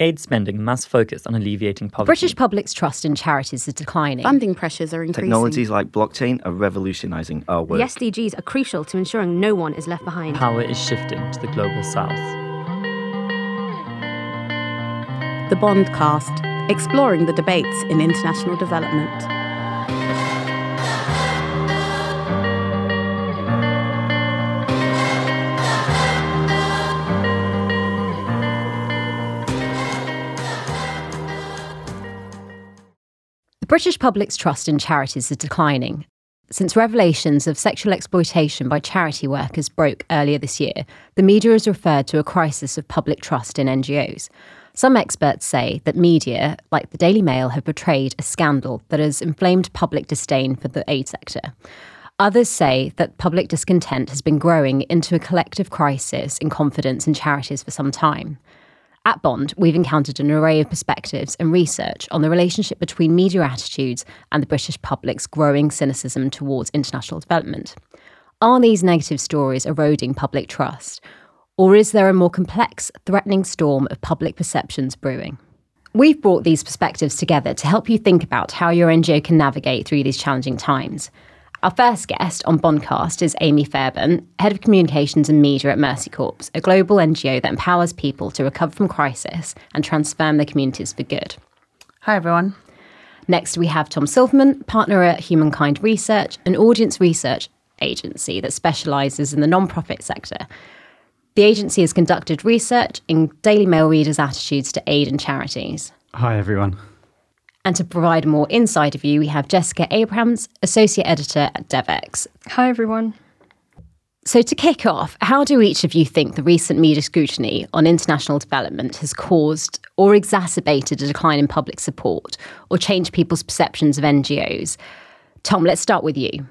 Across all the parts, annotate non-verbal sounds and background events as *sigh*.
Aid spending must focus on alleviating poverty. British public's trust in charities is declining. Funding pressures are increasing. Technologies like blockchain are revolutionizing our The work. SDGs are crucial to ensuring no one is left behind. Power is shifting to the global south. The Bondcast, exploring the debates in international development. British public's trust in charities is declining. Since revelations of sexual exploitation by charity workers broke earlier this year, the media has referred to a crisis of public trust in NGOs. Some experts say that media, like the Daily Mail, have portrayed a scandal that has inflamed public disdain for the aid sector. Others say that public discontent has been growing into a collective crisis in confidence in charities for some time. At Bond, we've encountered an array of perspectives and research on the relationship between media attitudes and the British public's growing cynicism towards international development. Are these negative stories eroding public trust? Or is there a more complex, threatening storm of public perceptions brewing? We've brought these perspectives together to help you think about how your NGO can navigate through these challenging times. Our first guest on Bondcast is Amy Fairburn, Head of Communications and Media at Mercy Corps, a global NGO that empowers people to recover from crisis and transform their communities for good. Hi, everyone. Next, we have Tom Silverman, partner at Humankind Research, an audience research agency that specialises in the non-profit sector. The agency has conducted research in Daily Mail readers' attitudes to aid and charities. Hi, everyone. And to provide more insight of you, we have Jessica Abrahams, Associate Editor at Devex. Hi, everyone. So, to kick off, how do each of you think the recent media scrutiny on international development has caused or exacerbated a decline in public support or changed people's perceptions of NGOs? Tom, let's start with you.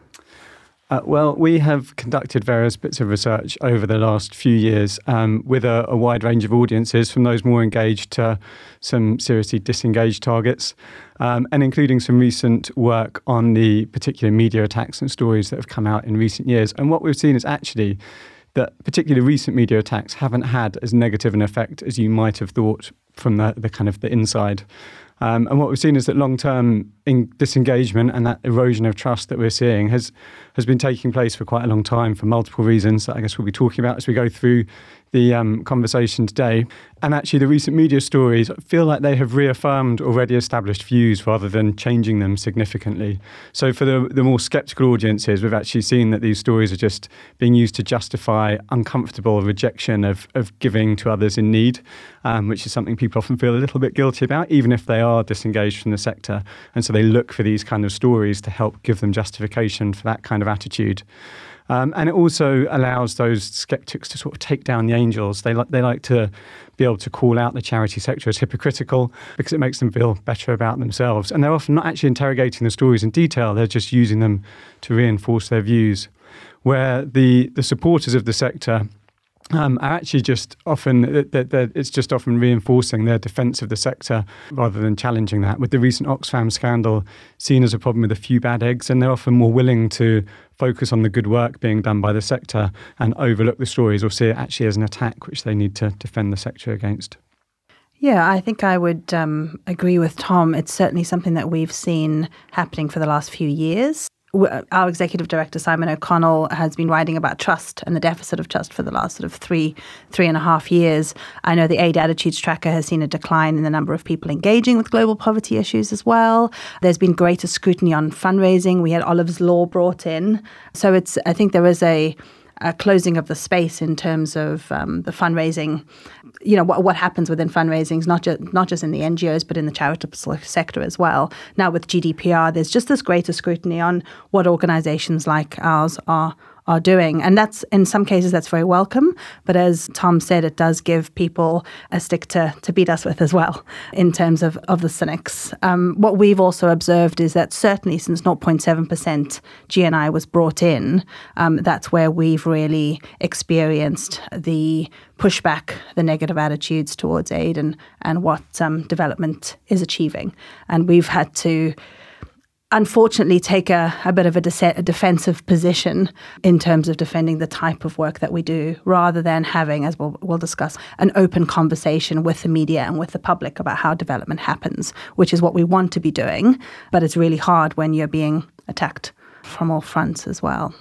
Uh, well, we have conducted various bits of research over the last few years um, with a, a, wide range of audiences, from those more engaged to some seriously disengaged targets, um, and including some recent work on the particular media attacks and stories that have come out in recent years. And what we've seen is actually that particularly recent media attacks haven't had as negative an effect as you might have thought from the, the kind of the inside. Um, and what we've seen is that long-term disengagement and that erosion of trust that we're seeing has has been taking place for quite a long time for multiple reasons that I guess we'll be talking about as we go through the um, conversation today. And actually, the recent media stories feel like they have reaffirmed already established views rather than changing them significantly. So, for the, the more skeptical audiences, we've actually seen that these stories are just being used to justify uncomfortable rejection of, of giving to others in need, um, which is something people often feel a little bit guilty about, even if they are disengaged from the sector. And so they look for these kind of stories to help give them justification for that kind of attitude. Um, and it also allows those skeptics to sort of take down the angels. They, li- they like to be able to call out the charity sector as hypocritical because it makes them feel better about themselves. And they're often not actually interrogating the stories in detail, they're just using them to reinforce their views. Where the, the supporters of the sector um, are actually just often they're, they're, it's just often reinforcing their defence of the sector rather than challenging that. With the recent Oxfam scandal seen as a problem with a few bad eggs, and they're often more willing to focus on the good work being done by the sector and overlook the stories or see it actually as an attack which they need to defend the sector against. Yeah, I think I would um, agree with Tom. It's certainly something that we've seen happening for the last few years our executive director Simon O'Connell has been writing about trust and the deficit of trust for the last sort of three three and a half years. I know the Aid Attitudes Tracker has seen a decline in the number of people engaging with global poverty issues as well. There's been greater scrutiny on fundraising. We had Olive's Law brought in, so it's I think there is a a closing of the space in terms of um, the fundraising. You know what, what happens within fundraising is not just not just in the NGOs but in the charitable sector as well. Now with GDPR, there's just this greater scrutiny on what organisations like ours are are doing. And that's in some cases that's very welcome. But as Tom said, it does give people a stick to, to beat us with as well in terms of, of the cynics. Um, what we've also observed is that certainly since 0.7% GNI was brought in, um, that's where we've really experienced the pushback, the negative attitudes towards aid and, and what um, development is achieving. And we've had to unfortunately take a, a bit of a, de- a, defensive position in terms of defending the type of work that we do rather than having, as we'll, we'll discuss, an open conversation with the media and with the public about how development happens, which is what we want to be doing. But it's really hard when you're being attacked from all fronts as well.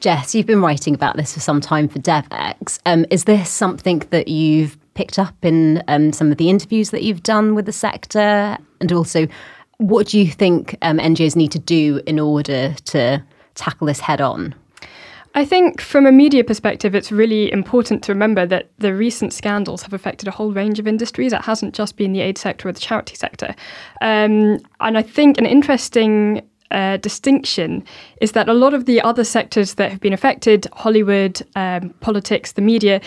Jess, you've been writing about this for some time for DevEx. Um, is this something that you've picked up in um, some of the interviews that you've done with the sector? And also, what do you think um, NGOs need to do in order to tackle this head on? I think from a media perspective, it's really important to remember that the recent scandals have affected a whole range of industries. It hasn't just been the aid sector or the charity sector. Um, and I think an interesting uh, distinction is that a lot of the other sectors that have been affected, Hollywood, um, politics, the media,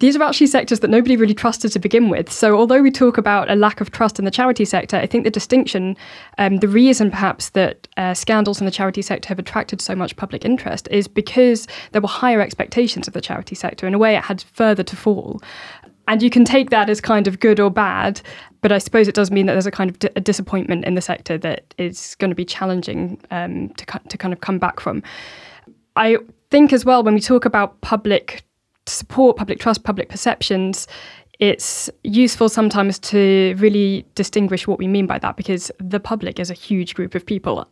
these are actually sectors that nobody really trusted to begin with. So, although we talk about a lack of trust in the charity sector, I think the distinction, um, the reason perhaps that uh, scandals in the charity sector have attracted so much public interest is because there were higher expectations of the charity sector. In a way, it had further to fall. And you can take that as kind of good or bad, but I suppose it does mean that there's a kind of a disappointment in the sector that is going to be challenging um, to, to kind of come back from. I think as well, when we talk about public support public trust, public perceptions, it's useful sometimes to really distinguish what we mean by that because the public is a huge group of people.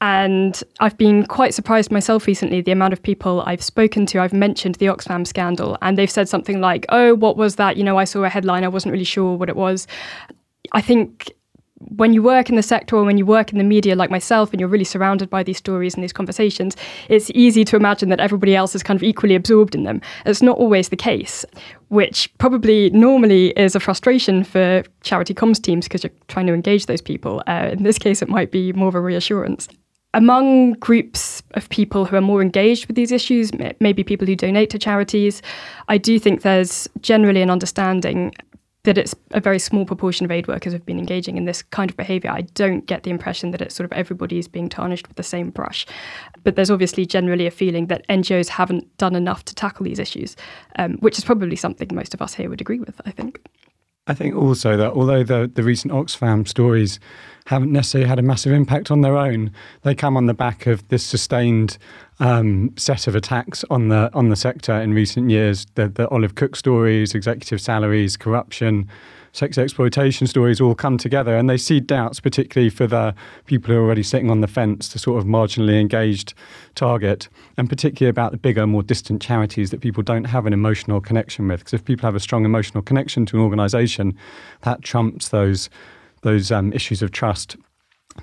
And I've been quite surprised myself recently the amount of people I've spoken to. I've mentioned the Oxfam scandal, and they've said something like, Oh, what was that? You know, I saw a headline, I wasn't really sure what it was. I think when you work in the sector or when you work in the media like myself and you're really surrounded by these stories and these conversations, it's easy to imagine that everybody else is kind of equally absorbed in them. It's not always the case, which probably normally is a frustration for charity comms teams because you're trying to engage those people. Uh, in this case, it might be more of a reassurance. Among groups of people who are more engaged with these issues, maybe people who donate to charities, I do think there's generally an understanding that it's a very small proportion of aid workers have been engaging in this kind of behaviour. I don't get the impression that it's sort of everybody is being tarnished with the same brush. But there's obviously generally a feeling that NGOs haven't done enough to tackle these issues, um, which is probably something most of us here would agree with, I think. I think also that although the, the recent Oxfam stories haven't necessarily had a massive impact on their own, they come on the back of this sustained um, set of attacks on the on the sector in recent years. The, the Olive Cooke stories, executive salaries, corruption, sex exploitation stories all come together, and they seed doubts, particularly for the people who are already sitting on the fence, the sort of marginally engaged target, and particularly about the bigger, more distant charities that people don't have an emotional connection with. Because if people have a strong emotional connection to an organisation, that trumps those those um, issues of trust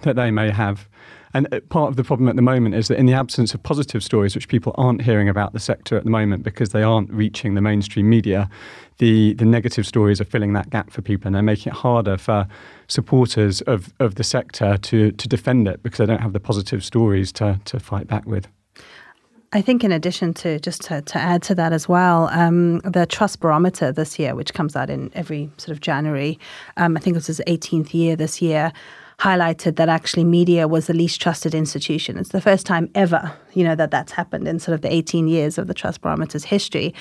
that they may have. And uh, part of the problem at the moment is that in the absence of positive stories, which people aren't hearing about the sector at the moment because they aren't reaching the mainstream media, the, the negative stories are filling that gap for people and they're making it harder for supporters of, of the sector to, to defend it because they don't have the positive stories to, to fight back with. I think, in addition to just to, to add to that as well, um, the Trust Barometer this year, which comes out in every sort of January, um, I think it was his 18th year this year, highlighted that actually media was the least trusted institution. It's the first time ever, you know, that that's happened in sort of the 18 years of the Trust Barometer's history.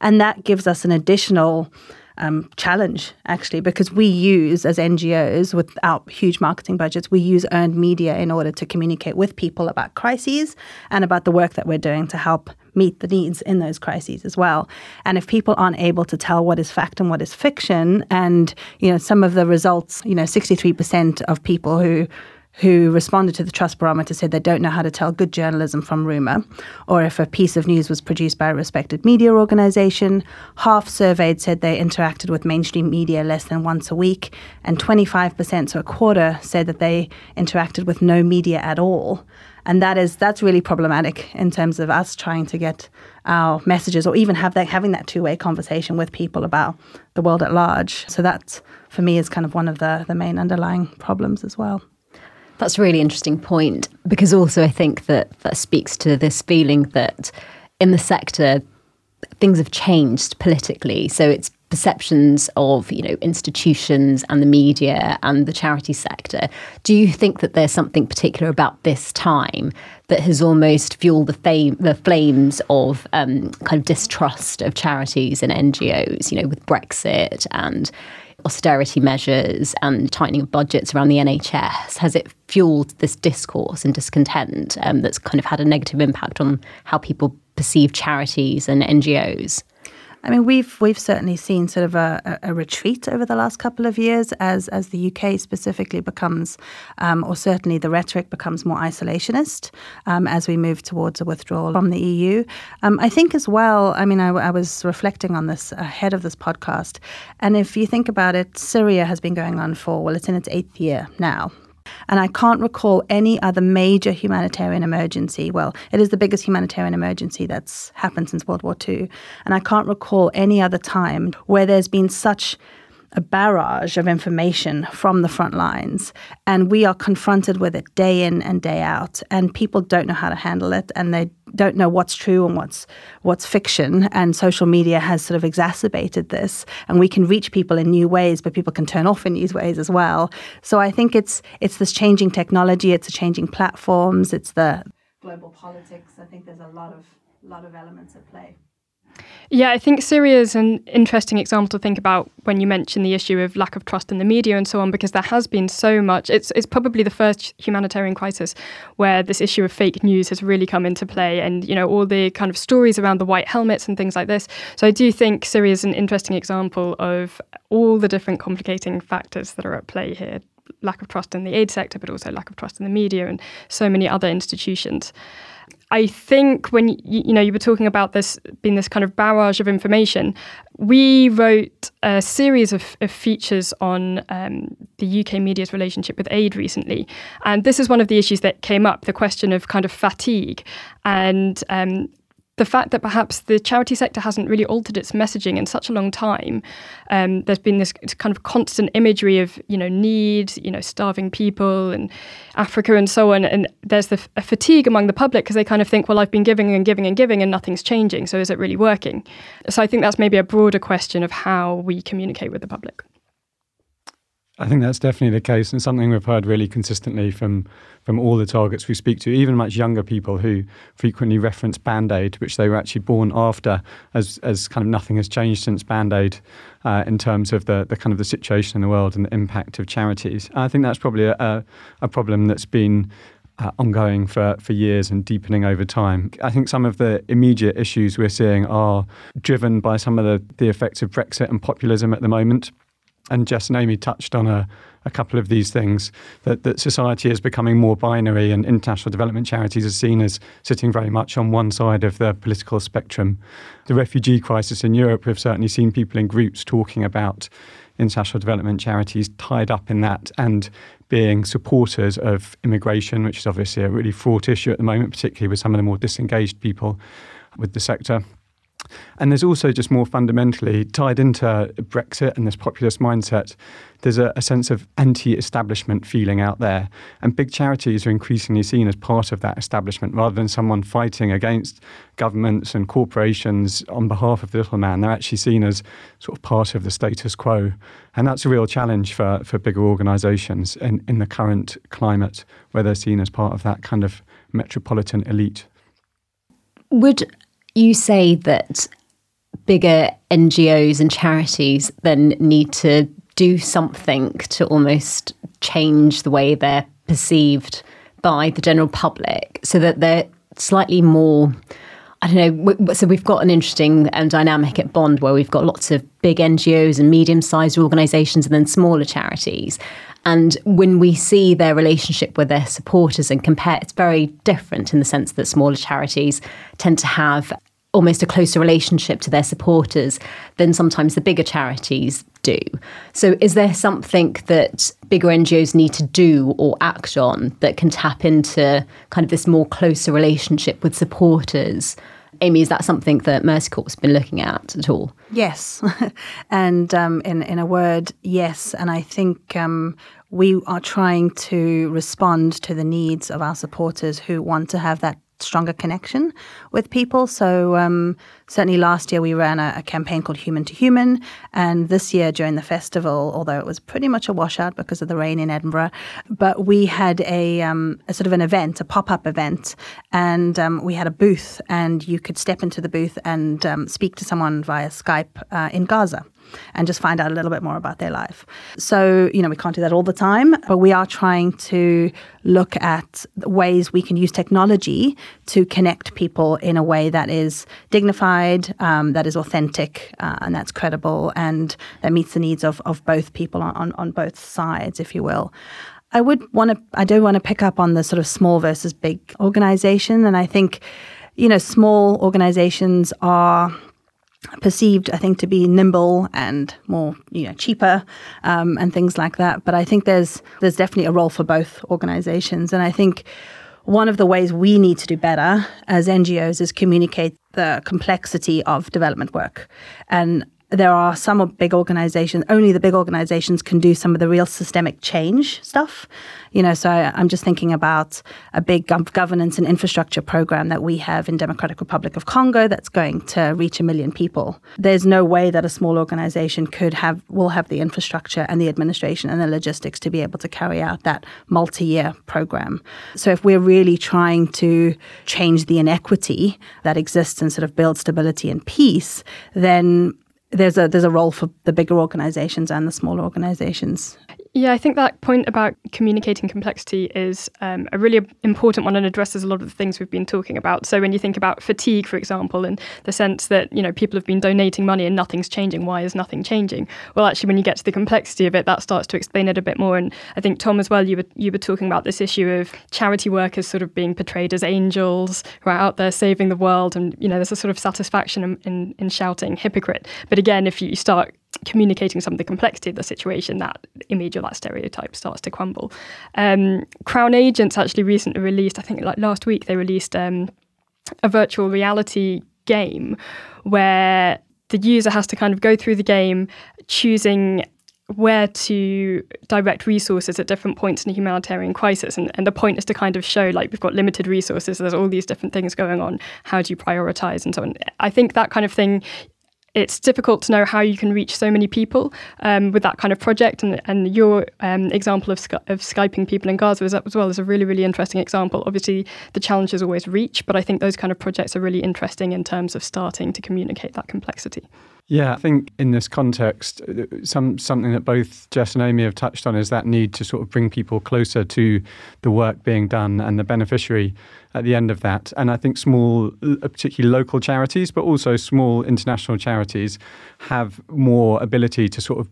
And that gives us an additional um, challenge actually because we use as NGOs without huge marketing budgets, we use earned media in order to communicate with people about crises and about the work that we're doing to help meet the needs in those crises as well. And if people aren't able to tell what is fact and what is fiction, and you know some of the results, you know, 63% of people who who responded to the trust barometer said they don't know how to tell good journalism from rumor, or if a piece of news was produced by a respected media organization. Half surveyed said they interacted with mainstream media less than once a week, and 25%, so a quarter, said that they interacted with no media at all. And that is that's really problematic in terms of us trying to get our messages or even have that having that two-way conversation with people about the world at large. So that for me is kind of one of the the main underlying problems as well that's a really interesting point because also i think that that speaks to this feeling that in the sector things have changed politically. So it's perceptions of you know institutions and the media and the charity sector. Do you think that there's something particular about this time that has almost fueled the fame the flames of um, kind of distrust of charities and NGOs you know with Brexit and austerity measures and tightening of budgets around the NHS? Has it fueled this discourse and discontent um, that's kind of had a negative impact on how people perceive charities and NGOs? I mean, we've we've certainly seen sort of a, a, retreat over the last couple of years as as the UK specifically becomes, um, or certainly the rhetoric becomes more isolationist um, as we move towards a withdrawal from the EU. Um, I think as well. I mean, I, I, was reflecting on this ahead of this podcast, and if you think about it, Syria has been going on for well, it's in its eighth year now. And I can't recall any other major humanitarian emergency. Well, it is the biggest humanitarian emergency that's happened since World War II. And I can't recall any other time where there's been such a barrage of information from the front lines, and we are confronted with it day in and day out. And people don't know how to handle it, and they don't know what's true and what's what's fiction. And social media has sort of exacerbated this, and we can reach people in new ways, but people can turn off in new ways as well. So I think it's it's this changing technology, it's the changing platforms, it's the global politics. I think there's a lot of lot of elements at play. Yeah, I think Syria is an interesting example to think about when you mention the issue of lack of trust in the media and so on, because there has been so much. It's, it's probably the first humanitarian crisis where this issue of fake news has really come into play and, you know, all the kind of stories around the white helmets and things like this. So I do think Syria is an interesting example of all the different complicating factors that are at play here lack of trust in the aid sector, but also lack of trust in the media and so many other institutions. I think when you, you know you were talking about this being this kind of barrage of information, we wrote a series of, of features on um, the UK media's relationship with aid recently, and this is one of the issues that came up: the question of kind of fatigue. And um, the fact that perhaps the charity sector hasn't really altered its messaging in such a long time. Um, there's been this kind of constant imagery of you know need, you know starving people and Africa and so on, and there's the a fatigue among the public because they kind of think, well, I've been giving and giving and giving and nothing's changing, so is it really working? So I think that's maybe a broader question of how we communicate with the public. I think that's definitely the case, and something we've heard really consistently from from all the targets we speak to, even much younger people who frequently reference Band Aid, which they were actually born after, as as kind of nothing has changed since Band Aid uh, in terms of the the kind of the situation in the world and the impact of charities. I think that's probably a, a problem that's been uh, ongoing for, for years and deepening over time. I think some of the immediate issues we're seeing are driven by some of the, the effects of Brexit and populism at the moment and Jess and Amy touched on a, a couple of these things that, that society is becoming more binary and international development charities are seen as sitting very much on one side of the political spectrum. The refugee crisis in Europe, we've certainly seen people in groups talking about international development charities tied up in that and being supporters of immigration, which is obviously a really fraught issue at the moment, particularly with some of the more disengaged people with the sector. And there's also just more fundamentally tied into Brexit and this populist mindset, there's a, a sense of anti establishment feeling out there. And big charities are increasingly seen as part of that establishment rather than someone fighting against governments and corporations on behalf of the little man. They're actually seen as sort of part of the status quo. And that's a real challenge for, for bigger organizations in, in the current climate where they're seen as part of that kind of metropolitan elite. Would you say that bigger NGOs and charities then need to do something to almost change the way they're perceived by the general public so that they're slightly more I don't know. So we've got an interesting um, dynamic at Bond where we've got lots of big NGOs and medium-sized organisations, and then smaller charities. And when we see their relationship with their supporters and compare, it's very different in the sense that smaller charities tend to have almost a closer relationship to their supporters than sometimes the bigger charities do. So, is there something that bigger NGOs need to do or act on that can tap into kind of this more closer relationship with supporters? Amy, is that something that Mercy Corps been looking at at all? Yes, *laughs* and um, in in a word, yes. And I think um, we are trying to respond to the needs of our supporters who want to have that stronger connection with people. So um, certainly last year we ran a, a, campaign called Human to Human, and this year during the festival, although it was pretty much a washout because of the rain in Edinburgh, but we had a, um, a sort of an event, a pop up event, and um, we had a booth, and you could step into the booth and um, speak to someone via Skype uh, in Gaza. And just find out a little bit more about their life. So, you know, we can't do that all the time, but we are trying to look at ways we can use technology to connect people in a way that is dignified, um, that is authentic, uh, and that's credible, and that meets the needs of, of both people on, on both sides, if you will. I would want to, I do want to pick up on the sort of small versus big organization. And I think, you know, small organizations are perceived, I think, to be nimble and more, you know, cheaper um, and things like that. But I think there's there's definitely a role for both organizations, and I think one of the ways we need to do better as NGOs is communicate the complexity of development work and there are some big organizations, only the big organizations can do some of the real systemic change stuff. You know, so I, am just thinking about a big governance and infrastructure program that we have in Democratic Republic of Congo that's going to reach a million people. There's no way that a small organization could have, will have the infrastructure and the administration and the logistics to be able to carry out that multi-year program. So if we're really trying to change the inequity that exists and sort of build stability and peace, then there's a there's a role for the bigger organizations and the smaller organizations yeah, I think that point about communicating complexity is um, a really important one and addresses a lot of the things we've been talking about. So when you think about fatigue, for example, and the sense that you know people have been donating money and nothing's changing, why is nothing changing? Well, actually, when you get to the complexity of it, that starts to explain it a bit more. And I think Tom, as well, you were you were talking about this issue of charity workers sort of being portrayed as angels who are out there saving the world, and you know there's a sort of satisfaction in, in, in shouting hypocrite. But again, if you start communicating some of the complexity of the situation, that image or that stereotype starts to crumble. Um, Crown Agents actually recently released, I think like last week, they released um, a virtual reality game where the user has to kind of go through the game choosing where to direct resources at different points in a humanitarian crisis. And, and the point is to kind of show like we've got limited resources, there's all these different things going on. How do you prioritize and so on? I think that kind of thing it's difficult to know how you can reach so many people um, with that kind of project. And, and your um, example of, of Skyping people in Gaza as, as well is a really, really interesting example. Obviously, the challenge is always reach, but I think those kind of projects are really interesting in terms of starting to communicate that complexity. Yeah, I think in this context, uh, some something that both Jess and Amy have touched on is that need to sort of bring people closer to the work being done and the beneficiary at the end of that. And I think small, particularly local charities, but also small international charities, have more ability to sort of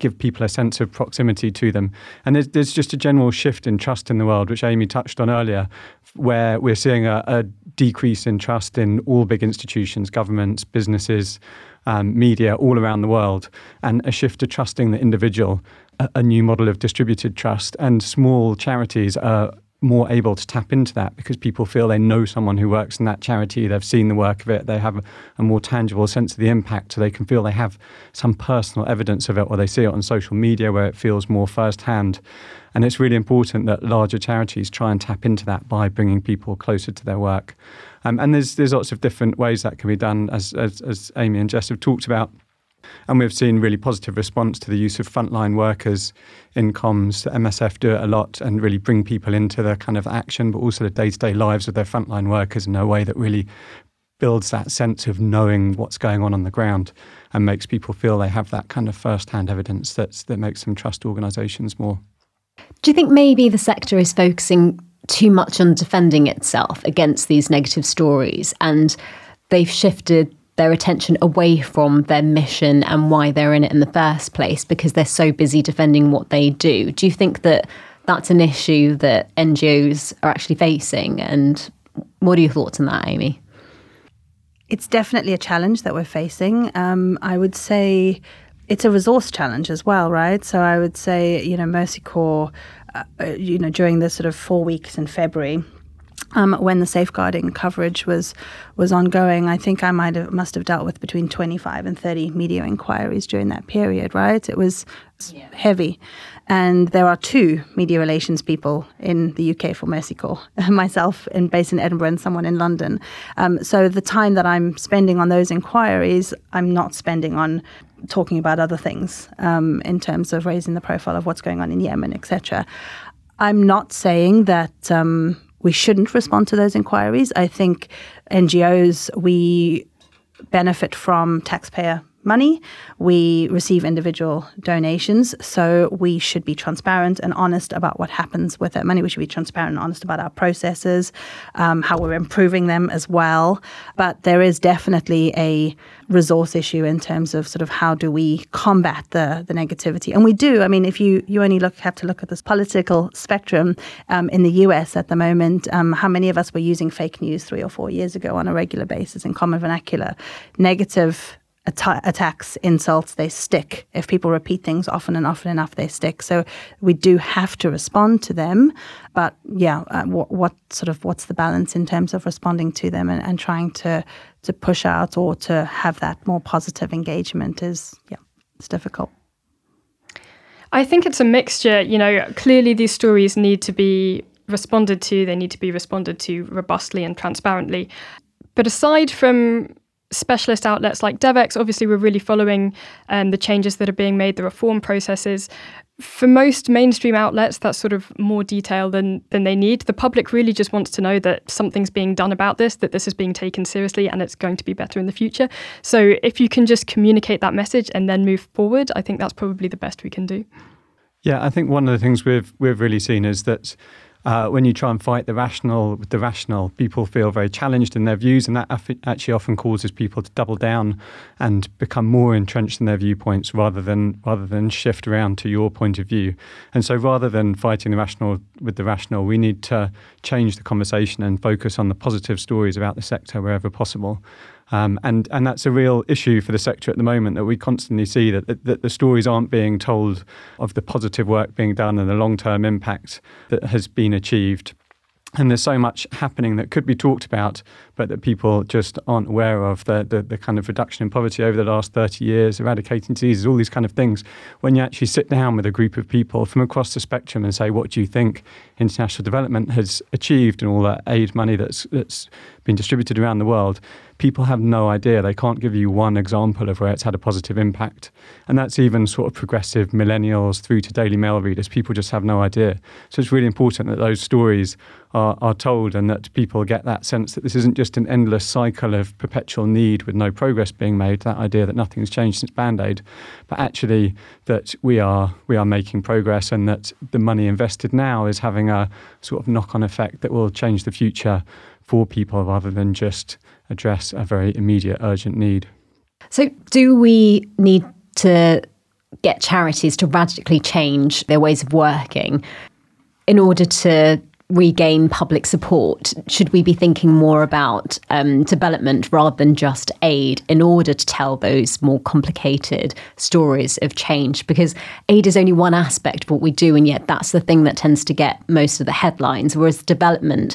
give people a sense of proximity to them. And there's, there's, just a general shift in trust in the world, which Amy touched on earlier, where we're seeing a, a decrease in trust in all big institutions, governments, businesses, um, media all around the world, and a shift to trusting the individual, a, a new model of distributed trust. And small charities are more able to tap into that because people feel they know someone who works in that charity, they've seen the work of it, they have a more tangible sense of the impact, so they can feel they have some personal evidence of it, or they see it on social media where it feels more firsthand. And it's really important that larger charities try and tap into that by bringing people closer to their work. Um, and there's there's lots of different ways that can be done, as, as, as Amy and Jess have talked about. And we've seen really positive response to the use of frontline workers in comms. MSF do it a lot and really bring people into the kind of action, but also the day to day lives of their frontline workers in a way that really builds that sense of knowing what's going on on the ground and makes people feel they have that kind of first hand evidence that's, that makes them trust organisations more. Do you think maybe the sector is focusing too much on defending itself against these negative stories and they've shifted their attention away from their mission and why they're in it in the first place because they're so busy defending what they do. Do you think that that's an issue that NGOs are actually facing? And what are your thoughts on that, Amy? It's definitely a challenge that we're facing. Um, I would say it's a resource challenge as well, right? So I would say, you know, Mercy Corps, uh, uh you know, during the sort of four weeks in February, um, when the safeguarding coverage was was ongoing, I think I might have must have dealt with between twenty five and thirty media inquiries during that period. Right, it was yeah. heavy, and there are two media relations people in the UK for Mercy Corps, *laughs* myself in based in Edinburgh and someone in London. Um, so the time that I'm spending on those inquiries, I'm not spending on talking about other things um, in terms of raising the profile of what's going on in Yemen, etc. I'm not saying that um, we shouldn't respond to those inquiries. I think NGOs, we benefit from taxpayer money. We receive individual donations, so we should be transparent and honest about what happens with that money. We should be transparent and honest about our processes, um, how we're improving them as well. But there is definitely a resource issue in terms of sort of how do we combat the the negativity, and we do. I mean, if you you only look have to look at this political spectrum um, in the U.S. at the moment. Um, how many of us were using fake news three or four years ago on a regular basis in common vernacular? Negative At- attacks, insults, they stick. If people repeat things often and often enough, they stick. So we do have to respond to them. But yeah, uh, what, what, sort of what's the balance in terms of responding to them and, and trying to to push out or to have that more positive engagement is yeah, it's difficult. I think it's a mixture. You know, clearly these stories need to be responded to. They need to be responded to robustly and transparently. But aside from specialist outlets like Devex, obviously we're really following um, the changes that are being made, the reform processes. For most mainstream outlets, that's sort of more detail than than they need. The public really just wants to know that something's being done about this, that this is being taken seriously, and it's going to be better in the future. So if you can just communicate that message and then move forward, I think that's probably the best we can do. Yeah, I think one of the things we've we've really seen is that uh, when you try and fight the rational with the rational, people feel very challenged in their views, and that actually often causes people to double down and become more entrenched in their viewpoints rather than rather than shift around to your point of view. And so, rather than fighting the rational with the rational, we need to change the conversation and focus on the positive stories about the sector wherever possible. Um, and and that's a real issue for the sector at the moment that we constantly see that, that, the stories aren't being told of the positive work being done and the long term impact that has been achieved. And there's so much happening that could be talked about, but that people just aren't aware of the, the, the, kind of reduction in poverty over the last 30 years, eradicating diseases, all these kind of things. When you actually sit down with a group of people from across the spectrum and say, what do you think international development has achieved and all that aid money that's, that's been distributed around the world, people have no idea. They can't give you one example of where it's had a positive impact. And that's even sort of progressive millennials through to Daily Mail readers. People just have no idea. So it's really important that those stories are, are told and that people get that sense that this isn't just an endless cycle of perpetual need with no progress being made, that idea that nothing's changed since Band Aid, but actually that we are, we are making progress and that the money invested now is having a sort of knock on effect that will change the future for people rather than just address a very immediate, urgent need. So, do we need to get charities to radically change their ways of working in order to regain public support? Should we be thinking more about um, development rather than just aid in order to tell those more complicated stories of change? Because aid is only one aspect of what we do, and yet that's the thing that tends to get most of the headlines, whereas development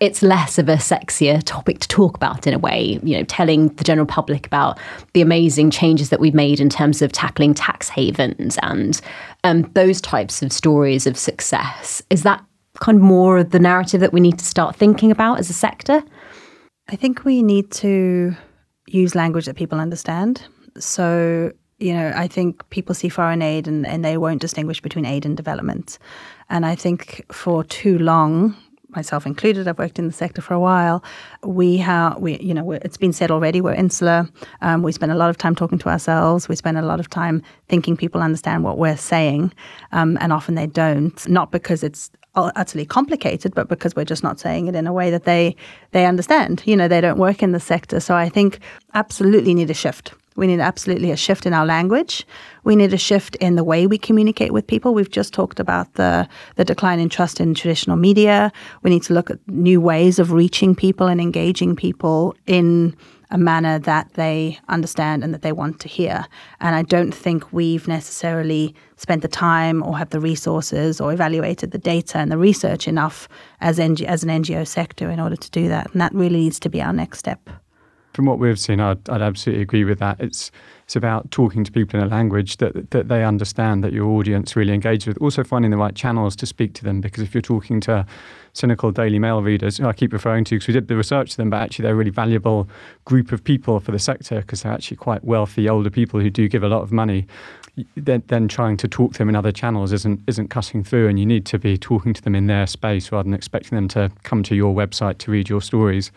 it's less of a sexier topic to talk about in a way, you know, telling the general public about the amazing changes that we've made in terms of tackling tax havens and um, those types of stories of success. Is that kind of more of the narrative that we need to start thinking about as a sector? I think we need to use language that people understand. So, you know, I think people see foreign aid and, and they won't distinguish between aid and development. And I think for too long, myself included, I've worked in the sector for a while. We have, we, you know, it's been said already, we're insular. Um, we spend a lot of time talking to ourselves. We spend a lot of time thinking people understand what we're saying, um, and often they don't. Not because it's utterly complicated, but because we're just not saying it in a way that they they understand. You know, they don't work in the sector, so I think absolutely need a shift. We need absolutely a shift in our language. We need a shift in the way we communicate with people. We've just talked about the, the decline in trust in traditional media. We need to look at new ways of reaching people and engaging people in a manner that they understand and that they want to hear. And I don't think we've necessarily spent the time or have the resources or evaluated the data and the research enough as, NG- as an NGO sector in order to do that. And that really needs to be our next step from what we've seen, I'd, I'd, absolutely agree with that. It's it's about talking to people in a language that that they understand, that your audience really engage with. Also finding the right channels to speak to them, because if you're talking to cynical Daily Mail readers, I keep referring to because we did the research to them, but actually they're a really valuable group of people for the sector because they're actually quite wealthy older people who do give a lot of money. Then, then trying to talk to them in other channels isn't isn't cutting through, and you need to be talking to them in their space rather than expecting them to come to your website to read your stories.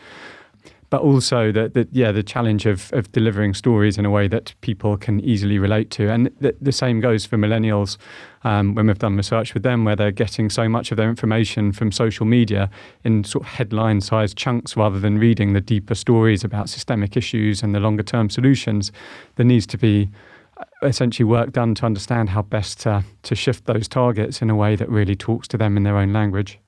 But also that, that yeah, the challenge of, of delivering stories in a way that people can easily relate to. And the, the same goes for millennials um, when we've done research with them, where they're getting so much of their information from social media in sort of headline sized chunks rather than reading the deeper stories about systemic issues and the longer term solutions. There needs to be uh, essentially work done to understand how best to, to shift those targets in a way that really talks to them in their own language.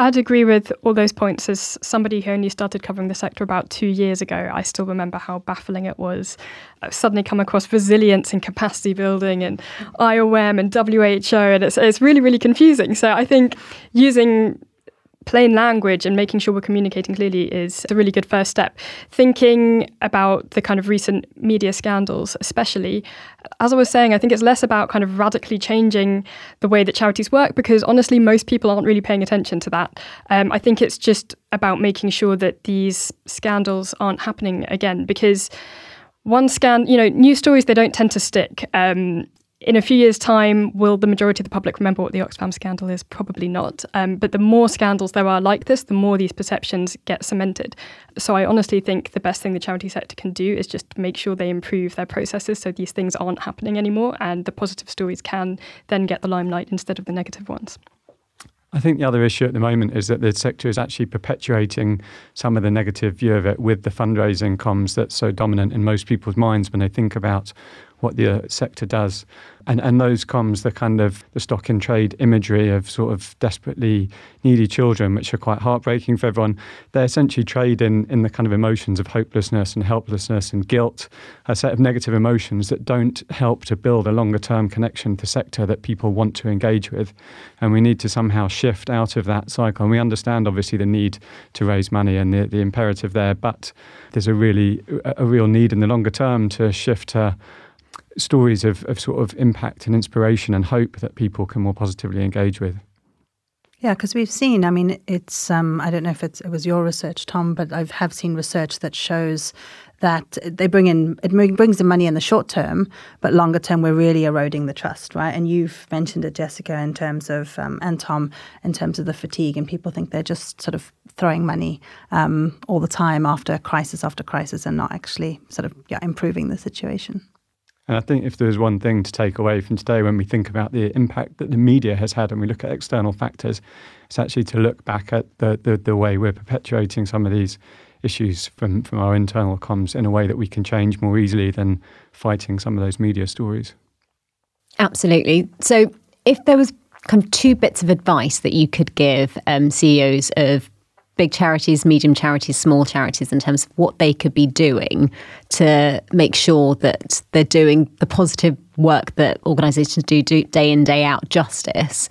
I'd agree with all those points. As somebody who only started covering the sector about two years ago, I still remember how baffling it was. I've suddenly come across resilience and capacity building and IOM and WHO, and it's, it's really, really confusing. So I think using plain language and making sure we're communicating clearly is a really good first step. Thinking about the kind of recent media scandals, especially, as I was saying, I think it's less about kind of radically changing the way that charities work because honestly, most people aren't really paying attention to that. Um, I think it's just about making sure that these scandals aren't happening again because one scan, you know, news stories, they don't tend to stick. Um, in a few years' time, will the majority of the public remember what the Oxfam scandal is? Probably not. Um, but the more scandals there are like this, the more these perceptions get cemented. So I honestly think the best thing the charity sector can do is just make sure they improve their processes so these things aren't happening anymore and the positive stories can then get the limelight instead of the negative ones. I think the other issue at the moment is that the sector is actually perpetuating some of the negative view of it with the fundraising comms that's so dominant in most people's minds when they think about what the uh, sector does. And, and those comms, the kind of the stock in trade imagery of sort of desperately needy children, which are quite heartbreaking for everyone, they essentially trade in, in the kind of emotions of hopelessness and helplessness and guilt, a set of negative emotions that don't help to build a longer term connection to sector that people want to engage with. And we need to somehow shift out of that cycle. And we understand obviously the need to raise money and the, the imperative there, but there's a really a real need in the longer term to shift to stories of, of sort of impact and inspiration and hope that people can more positively engage with. Yeah, because we've seen. I mean, it's. Um, I don't know if it was your research, Tom, but I have seen research that shows that they bring in it brings the money in the short term, but longer term we're really eroding the trust, right? And you've mentioned it, Jessica, in terms of um, and Tom, in terms of the fatigue, and people think they're just sort of throwing money um, all the time after crisis after crisis, and not actually sort of yeah, improving the situation. And I think if there's one thing to take away from today when we think about the impact that the media has had and we look at external factors, it's actually to look back at the, the, the way we're perpetuating some of these issues from, from our internal comms in a way that we can change more easily than fighting some of those media stories. Absolutely. So if there was kind of two bits of advice that you could give um, CEOs of big charities, medium charities, small charities in terms of what they could be doing to make sure that they're doing the positive work that organisations do, do day in, day out justice.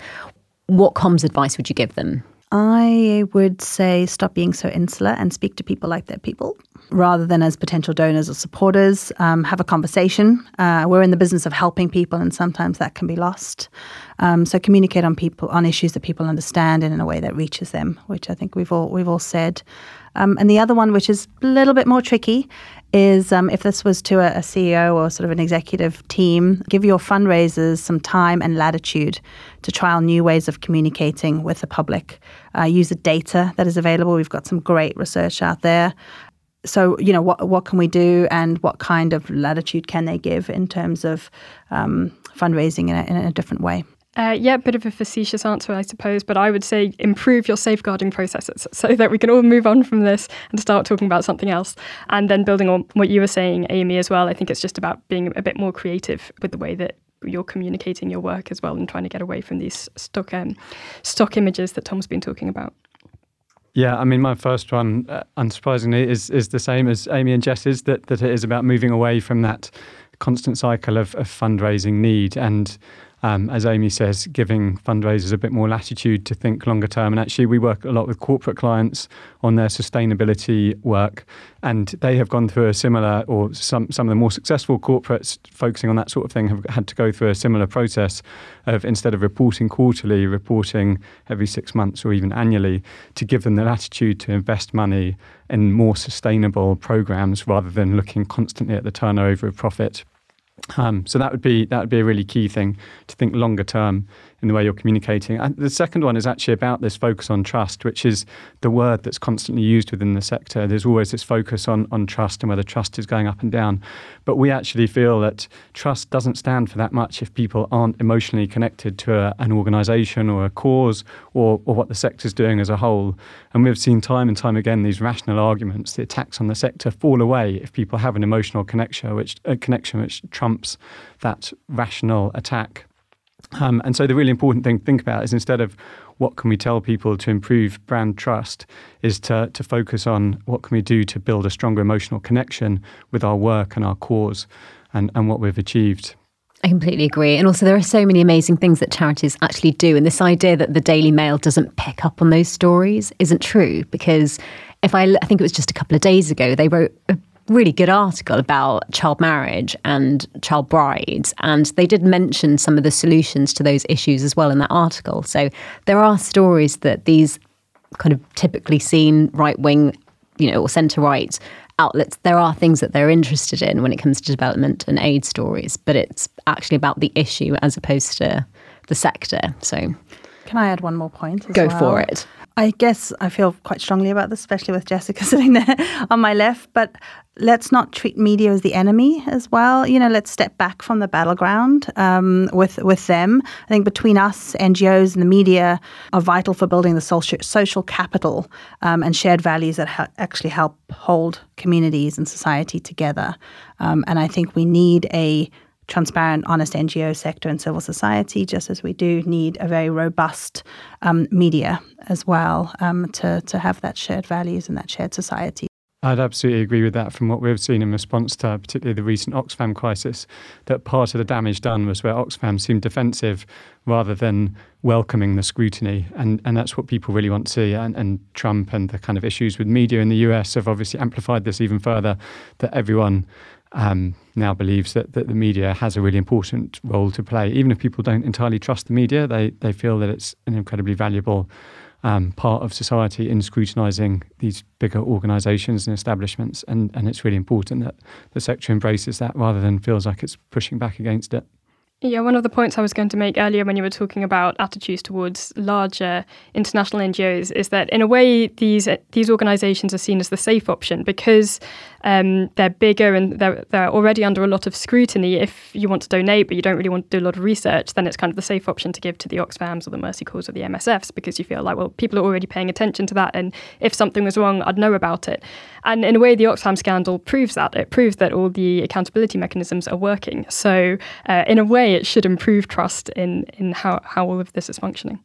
What comms advice would you give them? I would say stop being so insular and speak to people like they're people rather than as potential donors or supporters. Um, have a conversation. Uh, we're in the business of helping people, and sometimes that can be lost. Um, so communicate on people on issues that people understand and in a way that reaches them, which I think we've all we've all said. Um, and the other one, which is a little bit more tricky, is um, if this was to a, a, CEO or sort of an executive team, give your fundraisers some time and latitude to trial new ways of communicating with the public. Uh, use the data that is available. We've got some great research out there. So, you know, what what can we do, and what kind of latitude can they give in terms of um, fundraising in a, in a different way? Uh, yeah, bit of a facetious answer, I suppose, but I would say improve your safeguarding processes *laughs* so that we can all move on from this and start talking about something else. And then building on what you were saying, Amy, as well, I think it's just about being a bit more creative with the way that you're communicating your work as well and trying to get away from these stock um, stock images that Tom's been talking about. Yeah, I mean, my first one, uh, unsurprisingly, is is the same as Amy and Jess's. That that it is about moving away from that constant cycle of, of fundraising need and um, as Amy says, giving fundraisers a bit more latitude to think longer term. And actually, we work a lot with corporate clients on their sustainability work, and they have gone through a similar, or some some of the more successful corporates focusing on that sort of thing have had to go through a similar process of instead of reporting quarterly, reporting every six months or even annually, to give them the latitude to invest money in more sustainable programs rather than looking constantly at the turnover of profit Um, so that would be that would be a really key thing to think longer term in the way you're communicating. And the second one is actually about this focus on trust, which is the word that's constantly used within the sector. There's always this focus on, on trust and whether trust is going up and down. But we actually feel that trust doesn't stand for that much if people aren't emotionally connected to a, an organisation or a cause or, or what the sector's doing as a whole. And we've seen time and time again these rational arguments, the attacks on the sector fall away if people have an emotional connection, which, a connection which trumps that rational attack. Um, and so the really important thing to think about is instead of what can we tell people to improve brand trust, is to, to focus on what can we do to build a stronger emotional connection with our work and our cause and, and what we've achieved. I completely agree. And also, there are so many amazing things that charities actually do. And this idea that the Daily Mail doesn't pick up on those stories isn't true because if I, I think it was just a couple of days ago, they wrote a really good article about child marriage and child brides. And they did mention some of the solutions to those issues as well in that article. So there are stories that these kind of typically seen right wing, you know, or centre right outlets, there are things that they're interested in when it comes to development and aid stories, but it's actually about the issue as opposed to the sector. So can I add one more point? Go well? for it. I guess I feel quite strongly about this, especially with Jessica *laughs* sitting there on my left. But let's not treat media as the enemy as well. You know, let's step back from the battleground um, with with them. I think between us, NGOs, and the media are vital for building the social social capital um, and shared values that ha- actually help hold communities and society together. Um, and I think we need a transparent, honest NGO sector and civil society, just as we do need a very robust um, media as well um, to, to have that shared values and that shared society. I'd absolutely agree with that from what we've seen in response to particularly the recent Oxfam crisis, that part of the damage done was where Oxfam seemed defensive rather than welcoming the scrutiny. And, and that's what people really want to see. And, and Trump and the kind of issues with media in the US have obviously amplified this even further, that everyone um, now believes that, that the media has a really important role to play. Even if people don't entirely trust the media, they, they feel that it's an incredibly valuable um, part of society in scrutinising these bigger organisations and establishments. And, and it's really important that the sector embraces that rather than feels like it's pushing back against it. Yeah, one of the points I was going to make earlier when you were talking about attitudes towards larger international NGOs is that in a way these these organisations are seen as the safe option because um, they're bigger and they're, they're already under a lot of scrutiny. If you want to donate but you don't really want to do a lot of research, then it's kind of the safe option to give to the Oxfams or the Mercy Corps or the MSFs because you feel like, well, people are already paying attention to that and if something was wrong, I'd know about it. And in a way, the Oxfam scandal proves that. It proves that all the accountability mechanisms are working. So uh, in a way, it should improve trust in in how, how all of this is functioning.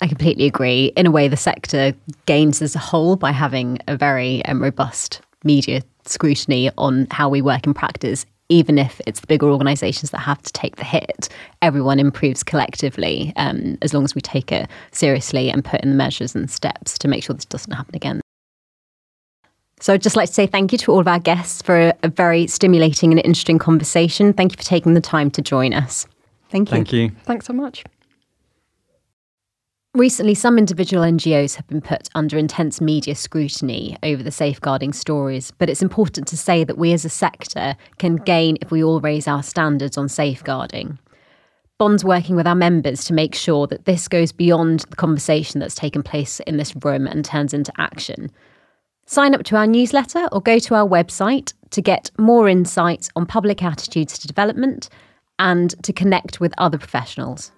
I completely agree. In a way, the sector gains as a whole by having a very um, robust media scrutiny on how we work in practice. Even if it's the bigger organisations that have to take the hit, everyone improves collectively um, as long as we take it seriously and put in the measures and steps to make sure this doesn't happen again. So I'd just like to say thank you to all of our guests for a, a very stimulating and interesting conversation. Thank you for taking the time to join us. Thank you. Thank you. Thanks so much. Recently, some individual NGOs have been put under intense media scrutiny over the safeguarding stories, but it's important to say that we as a sector can gain if we all raise our standards on safeguarding. Bond's working with our members to make sure that this goes beyond the conversation that's taken place in this room and turns into action. Sign up to our newsletter or go to our website to get more insights on public attitudes to development and to connect with other professionals.